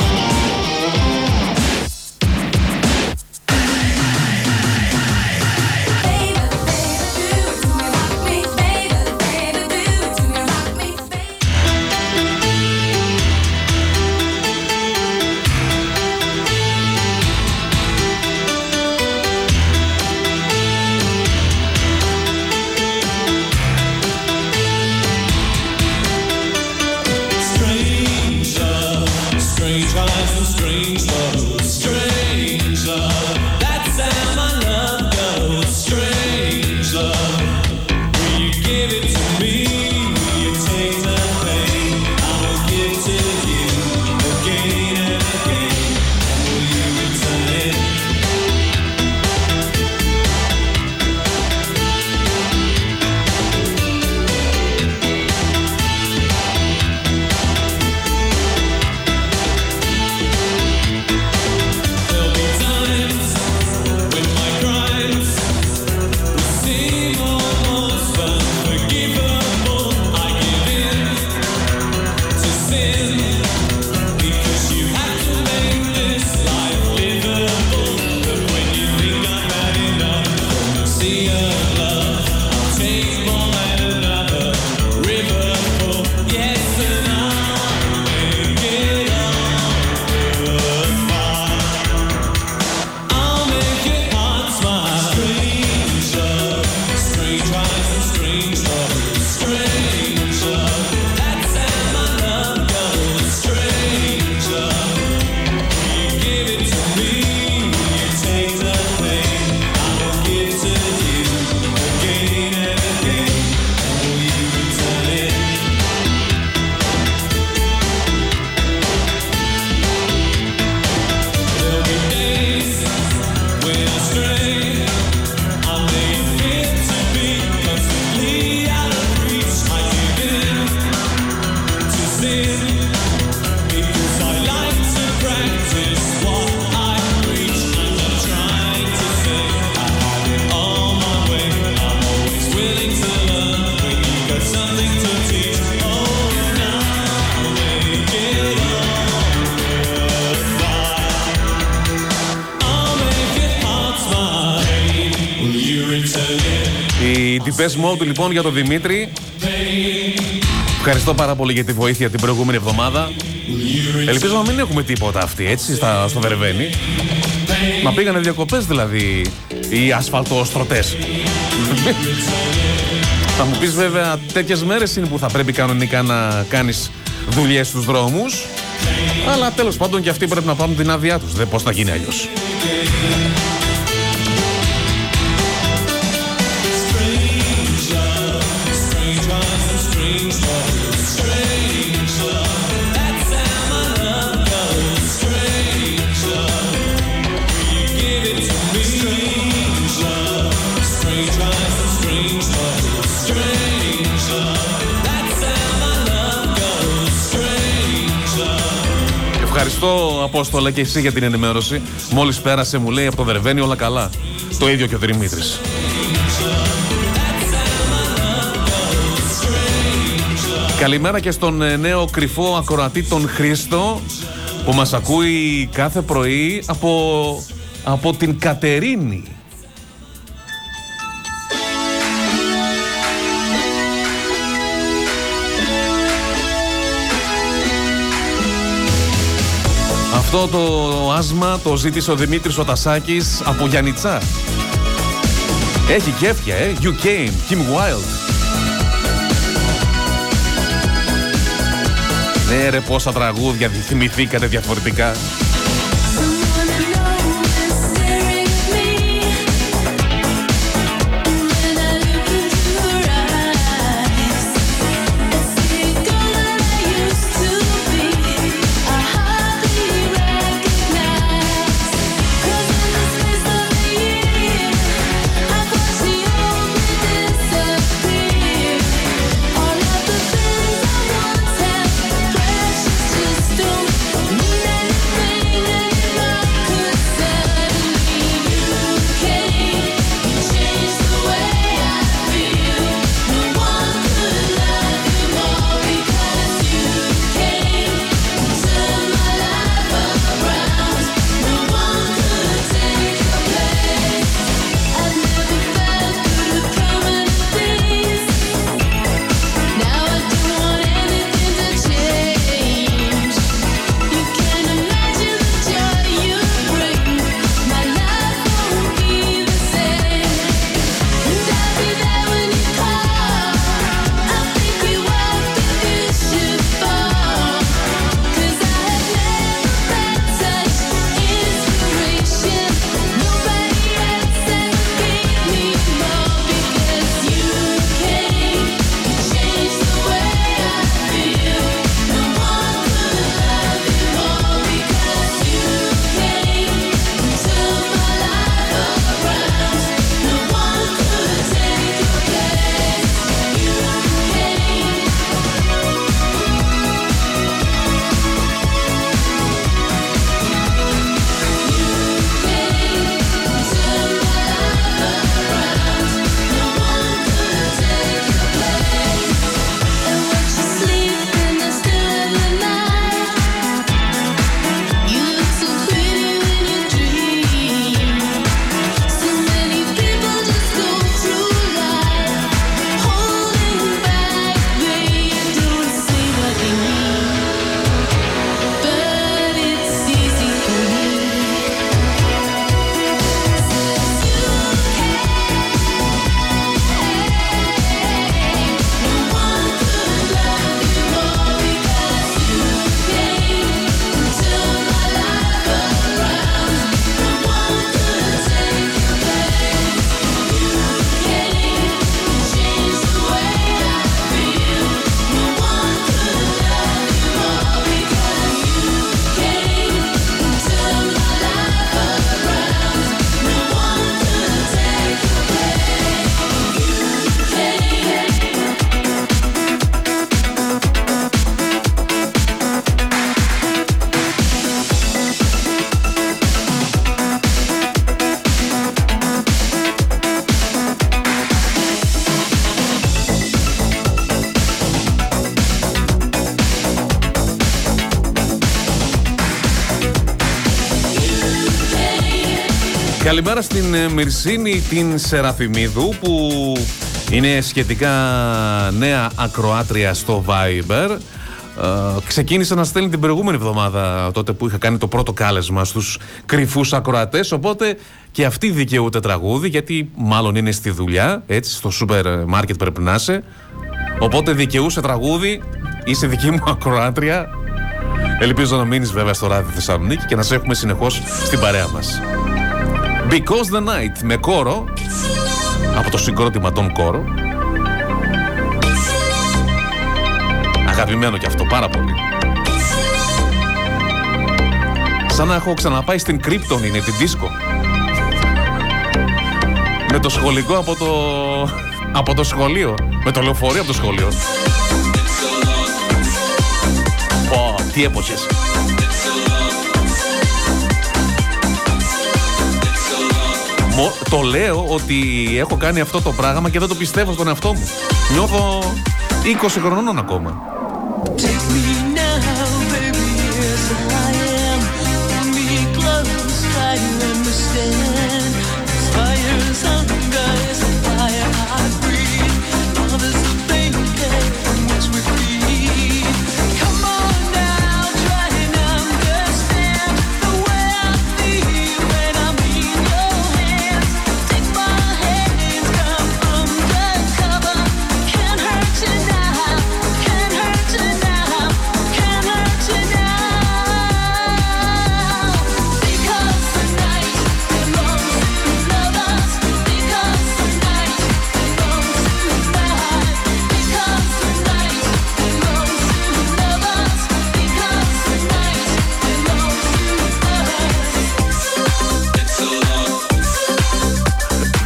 Οι τυπές Mode λοιπόν για τον Δημήτρη. Ευχαριστώ πάρα πολύ για τη βοήθεια την προηγούμενη εβδομάδα. Ελπίζω να μην έχουμε τίποτα αυτή έτσι στα, στο Βερβένι. Να πήγανε διακοπές δηλαδή οι ασφαλτοστρωτές. θα μου πεις βέβαια τέτοιες μέρες είναι που θα πρέπει κανονικά να κάνεις δουλειές στους δρόμους. Αλλά τέλος πάντων και αυτοί πρέπει να πάρουν την άδειά τους. Δεν πώς θα γίνει αλλιώς. Ευχαριστώ, Απόστολα, και εσύ για την ενημέρωση. Μόλις πέρασε, μου λέει από το Βερβένι όλα καλά. Το ίδιο και ο Δημήτρης. Καλημέρα και στον ε, νέο κρυφό ακροατή τον Χρήστο που μας ακούει κάθε πρωί από, από την Κατερίνη. Αυτό το άσμα το ζήτησε ο Δημήτρης ο Τασάκης από Γιάννητσά. Έχει κέφια, ε. You came, Kim Wild. Ναι ρε πόσα τραγούδια θυμηθήκατε διαφορετικά. Μυρσίνη την Σεραφιμίδου που είναι σχετικά νέα ακροάτρια στο Viber. Ε, ξεκίνησε να στέλνει την προηγούμενη εβδομάδα τότε που είχα κάνει το πρώτο κάλεσμα στους κρυφούς ακροατές. Οπότε και αυτή δικαιούται τραγούδι γιατί μάλλον είναι στη δουλειά έτσι στο σούπερ μάρκετ πρέπει να είσαι. Οπότε δικαιούσε τραγούδι είσαι δική μου ακροάτρια. Ελπίζω να μείνεις βέβαια στο ράδι Θεσσαλονίκη και να σε έχουμε συνεχώς στην παρέα μας Because the Night με κόρο από το συγκρότημα των κόρο. Αγαπημένο και αυτό πάρα πολύ. Σαν να έχω ξαναπάει στην Krypton είναι την δίσκο. Με το σχολικό από το... από το σχολείο. Με το λεωφορείο από το σχολείο. Πω, τι έποχες Μο- το λέω ότι έχω κάνει αυτό το πράγμα και δεν το πιστεύω στον εαυτό μου. Νιώθω 20 χρονών ακόμα. Take me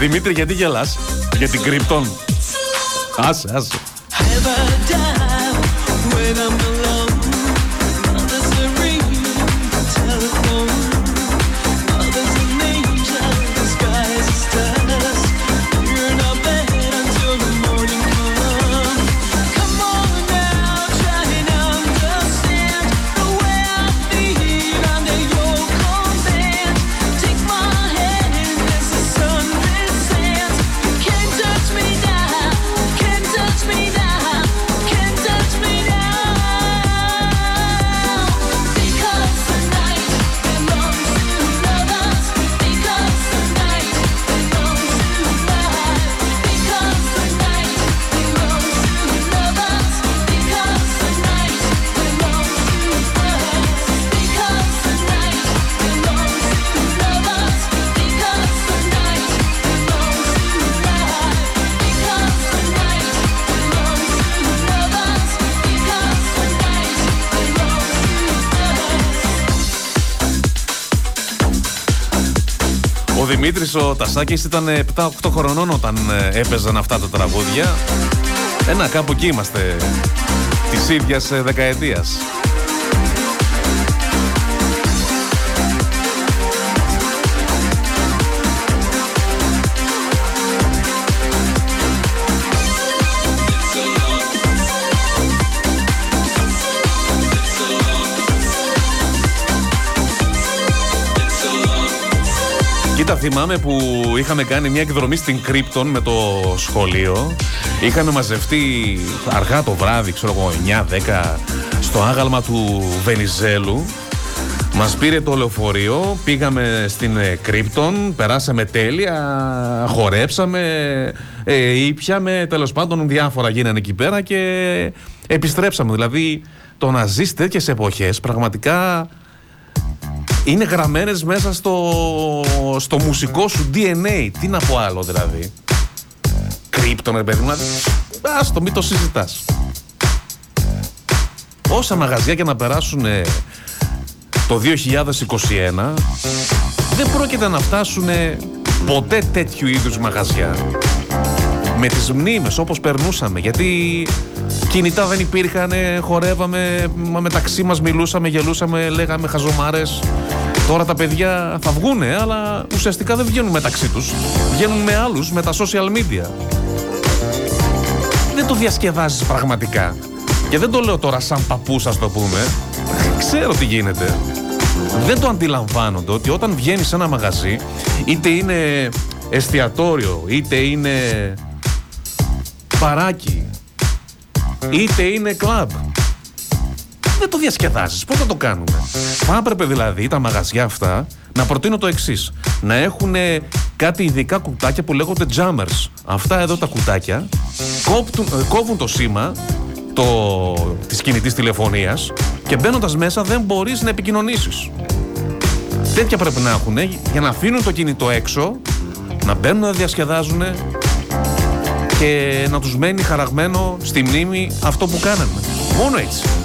Δημήτρη, γιατί γελάς; Για την Krypton. Άσε, άσε. Us. Ο Δημήτρης ο Τασάκης ήταν 7-8 χρονών όταν ε, έπαιζαν αυτά τα τραγούδια. Ένα κάπου εκεί είμαστε της ίδιας ε, Κοίτα, θυμάμαι που είχαμε κάνει μια εκδρομή στην Κρύπτον με το σχολείο. Είχαμε μαζευτεί αργά το βράδυ, ξέρω εγώ, 9-10, στο άγαλμα του Βενιζέλου. Μας πήρε το λεωφορείο, πήγαμε στην ε, Κρύπτον, περάσαμε τέλεια, χορέψαμε, ε, ήπιαμε, τέλος πάντων διάφορα γίνανε εκεί πέρα και επιστρέψαμε. Δηλαδή, το να ζεις τέτοιες εποχές πραγματικά είναι γραμμένες μέσα στο, στο μουσικό σου DNA. Τι να πω άλλο δηλαδή. Κρύπτον, ρε παιδί μου. Ας το μην το συζητάς. Όσα μαγαζιά και να περάσουν ε, το 2021 δεν πρόκειται να φτάσουν ποτέ τέτοιου είδους μαγαζιά. Με τις μνήμες όπως περνούσαμε γιατί κινητά δεν υπήρχαν, ε, χορεύαμε, μα μεταξύ μας μιλούσαμε, γελούσαμε, λέγαμε χαζομάρες. Τώρα τα παιδιά θα βγούνε, αλλά ουσιαστικά δεν βγαίνουν μεταξύ τους. Βγαίνουν με άλλους, με τα social media. Δεν το διασκεδάζεις πραγματικά. Και δεν το λέω τώρα σαν παππούς, ας το πούμε. Ξέρω τι γίνεται. δεν το αντιλαμβάνονται ότι όταν βγαίνεις σε ένα μαγαζί, είτε είναι εστιατόριο, είτε είναι παράκι, είτε είναι κλαμπ. Δεν το διασκεδάζεις. Πώς θα το κάνουμε. Θα έπρεπε δηλαδή τα μαγαζιά αυτά να προτείνω το εξής. Να έχουν κάτι ειδικά κουτάκια που λέγονται jammers. Αυτά εδώ τα κουτάκια κόπτουν- ε, κόβουν το σήμα το, της κινητής τηλεφωνίας και μπαίνοντας μέσα δεν μπορείς να επικοινωνήσεις. Τέτοια πρέπει να έχουν για να αφήνουν το κινητό έξω, να μπαίνουν να διασκεδάζουν και να τους μένει χαραγμένο στη μνήμη αυτό που κάνανε. Μόνο έτσι.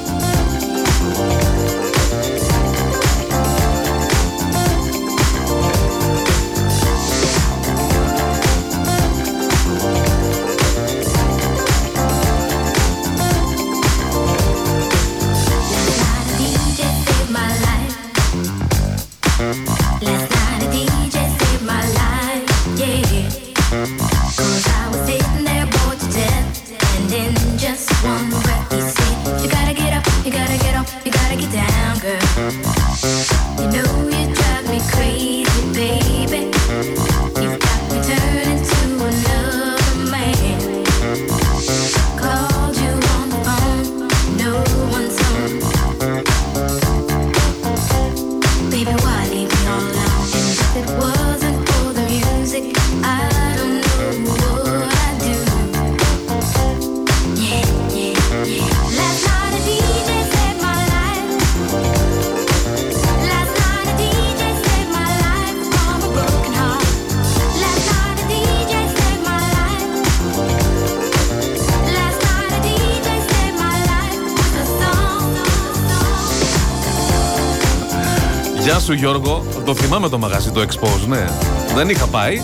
Σου Γιώργο, το θυμάμαι το μαγαζί το Expose, ναι. Δεν είχα πάει.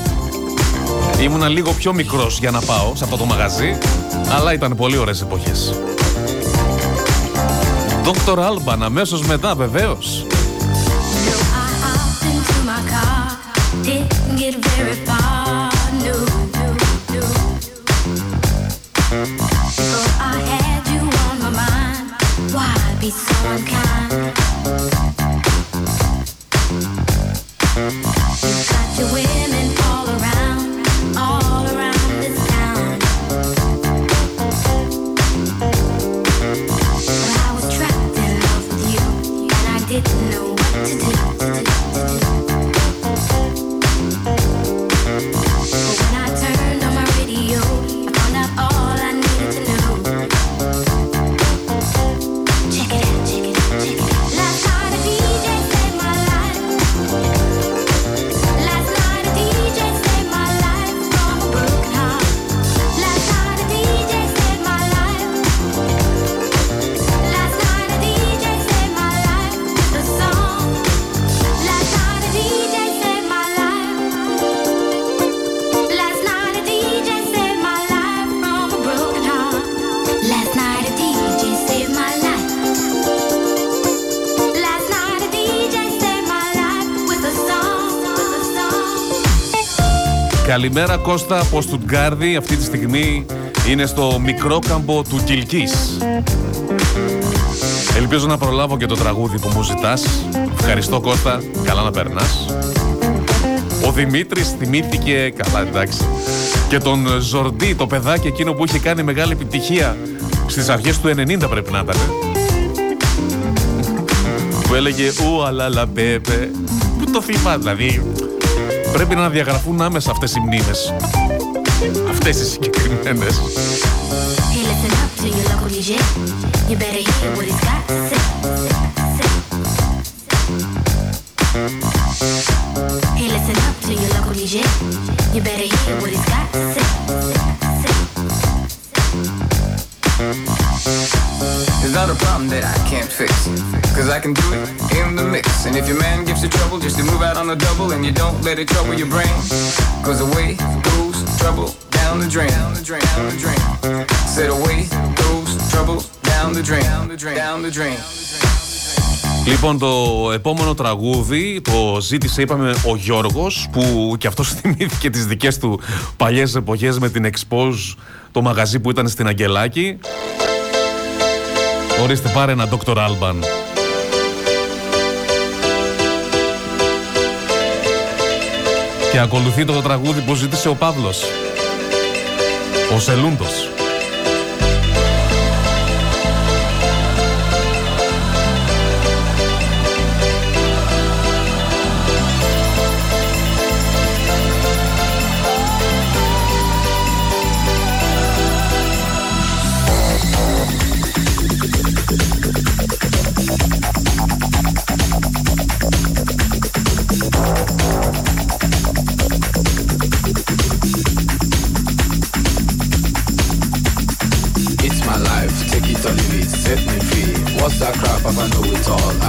Ήμουνα λίγο πιο μικρός για να πάω σε αυτό το μαγαζί, αλλά ήταν πολύ ωραίες εποχές. Dr. Alban, αμέσως μετά βεβαίως. I hopped into Καλημέρα Κώστα από Στουτγκάρδη. Αυτή τη στιγμή είναι στο μικρό κάμπο του Κιλκής. Ελπίζω να προλάβω και το τραγούδι που μου ζητάς. Ευχαριστώ Κώστα. Καλά να περνάς. Ο Δημήτρης θυμήθηκε, καλά εντάξει, και τον Ζορντί, το παιδάκι εκείνο που είχε κάνει μεγάλη επιτυχία στις αρχές του 90 πρέπει να ήταν. Που έλεγε «Ου αλάλα μπέμπε». Πού το θυμά, δηλαδή. Πρέπει να διαγραφούν άμεσα αυτές οι μνήμες. Αυτές οι συγκεκριμένες. Hey, listen up to your local DJ. You better hear what he's got to say. Hey, listen up to your local DJ. You better hear what he's got to say. It's not a problem that I can't fix. Cause I can do it in the mix. And if your man gives you trouble, just to move out on a double and you don't let it trouble your brain. Cause away goes trouble down the drain. Down the drain, down the drain. Said away goes trouble down the drain. Down the drain, down the drain. Λοιπόν, το επόμενο τραγούδι το ζήτησε, είπαμε, ο Γιώργος που και αυτός θυμήθηκε τις δικές του παλιές εποχές με την Expose, το μαγαζί που ήταν στην Αγγελάκη. Ορίστε πάρε ένα Dr. Alban. Και ακολουθεί το τραγούδι που ζήτησε ο Παύλος. Ο Σελούντος.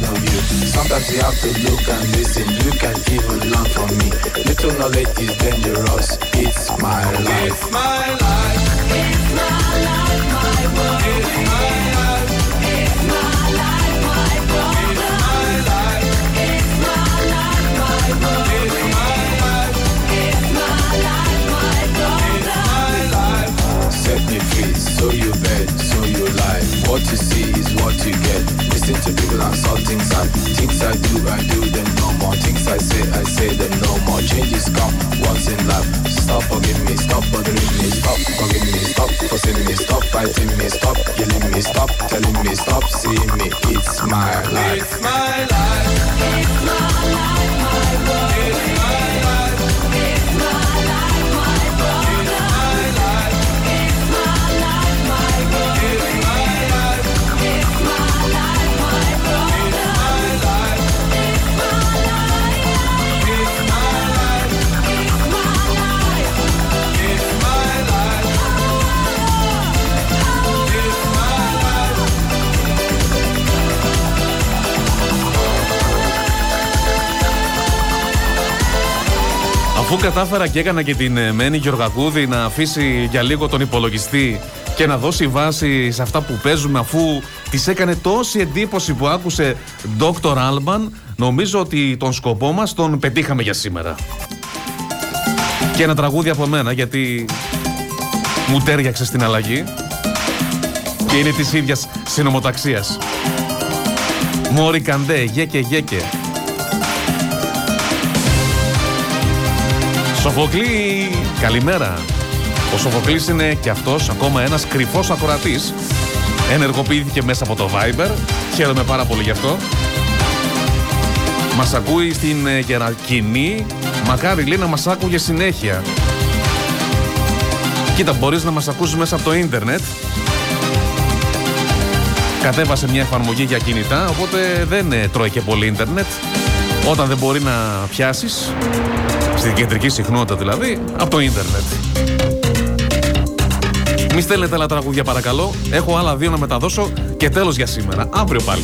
Tired of you. Sometimes you have to look and listen. You can even learn from me. Little knowledge is dangerous. It's my life. It's my life. It's my life, my world. It's my life. It's my life, my world. It's my life. It's my life, my world. It's my life. It's my life, my world. It's my life. Set me free, so you bet, so you lie. What you see is what you get. To people and saw things I things I do, I do them no more. Things I say, I say them no more. Changes come once in life. Stop bugging me, stop bothering me, stop bugging me, stop fussing me, stop fighting me, stop yelling me, stop telling me, stop seeing me. It's my life. It's my life. It's my life, my world. It's my life. Αφού κατάφερα και έκανα και την ε, Μένη Γεωργακούδη να αφήσει για λίγο τον υπολογιστή και να δώσει βάση σε αυτά που παίζουμε αφού της έκανε τόση εντύπωση που άκουσε Dr. Alban νομίζω ότι τον σκοπό μας τον πετύχαμε για σήμερα. Και ένα τραγούδι από μένα γιατί μου τέριαξε στην αλλαγή και είναι της ίδιας συνομοταξίας. Μόρι Καντέ, γέκε γέκε. Σοφοκλή, καλημέρα. Ο Σοφοκλής είναι και αυτός ακόμα ένας κρυφός ακροατής. Ενεργοποιήθηκε μέσα από το Viber. Χαίρομαι πάρα πολύ γι' αυτό. Μας ακούει στην ε, Γερακινή. Μακάρι λέει να μας άκουγε συνέχεια. Κοίτα, μπορείς να μας ακούσεις μέσα από το ίντερνετ. Κατέβασε μια εφαρμογή για κινητά, οπότε δεν ε, τρώει και πολύ ίντερνετ. Όταν δεν μπορεί να πιάσεις, στην κεντρική συχνότητα δηλαδή, από το ίντερνετ. Μη στέλνετε άλλα τραγούδια παρακαλώ. Έχω άλλα δύο να μεταδώσω και τέλος για σήμερα. Αύριο πάλι.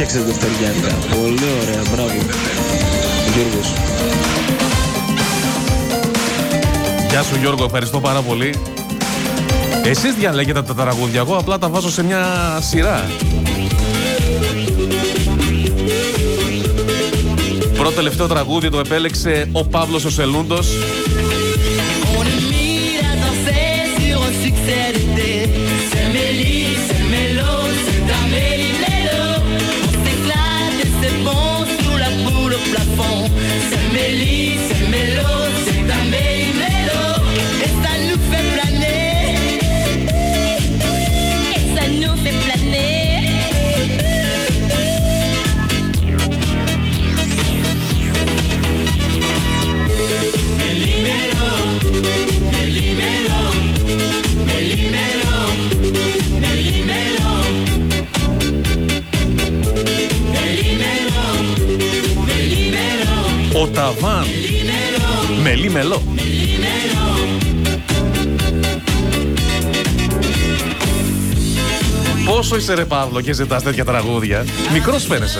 Έφτιαξε το Δευτεριάτικα. Πολύ ωραία, μπράβο. Γιώργος. Γεια σου Γιώργο, ευχαριστώ πάρα πολύ. Εσείς διαλέγετε τα τραγούδια, εγώ απλά τα βάζω σε μια σειρά. Πρώτο τελευταίο τραγούδι το επέλεξε ο Παύλος ο Σελούντος. Ταβάν. Μελί μελό. Πόσο είσαι ρε Παύλο και ζητάς τέτοια τραγούδια. Μικρός φαίνεσαι.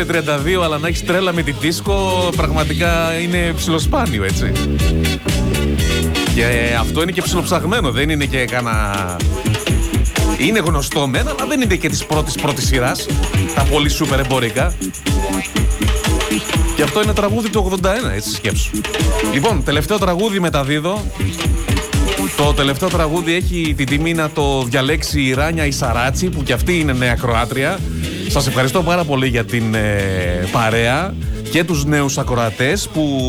Είσαι 32 αλλά να έχεις τρέλα με τη δίσκο πραγματικά είναι ψιλοσπάνιο έτσι. Και αυτό είναι και ψιλοψαγμένο, δεν είναι και κανένα... Είναι γνωστό μένα, αλλά δεν είναι και της πρώτης πρώτης σειράς. Τα πολύ σούπερ εμπορικά. Και αυτό είναι τραγούδι του 81, έτσι σκέψου. Λοιπόν, τελευταίο τραγούδι μεταδίδω. Το τελευταίο τραγούδι έχει την τιμή να το διαλέξει η Ράνια Ισαράτσι, που κι αυτή είναι νέα Κροάτρια. Σας ευχαριστώ πάρα πολύ για την ε, παρέα και τους νέους ακροατές, που,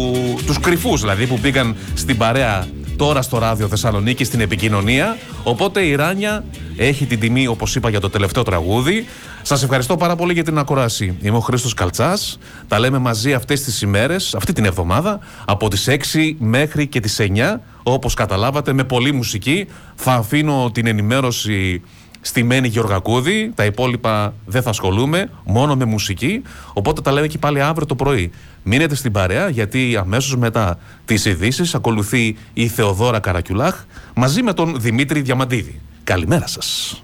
τους κρυφούς δηλαδή, που πήγαν στην παρέα τώρα στο ράδιο Θεσσαλονίκη στην επικοινωνία. Οπότε η Ράνια έχει την τιμή, όπως είπα, για το τελευταίο τραγούδι. Σας ευχαριστώ πάρα πολύ για την ακρόαση. Είμαι ο Χρήστος Καλτσάς. Τα λέμε μαζί αυτές τις ημέρες, αυτή την εβδομάδα, από τις 6 μέχρι και τις 9. Όπως καταλάβατε, με πολλή μουσική. Θα αφήνω την ενημέρωση στη Μένη Γεωργακούδη. Τα υπόλοιπα δεν θα ασχολούμαι, μόνο με μουσική. Οπότε τα λέμε και πάλι αύριο το πρωί. Μείνετε στην παρέα, γιατί αμέσως μετά τις ειδήσεις ακολουθεί η Θεοδόρα Καρακιουλάχ μαζί με τον Δημήτρη Διαμαντίδη. Καλημέρα σας.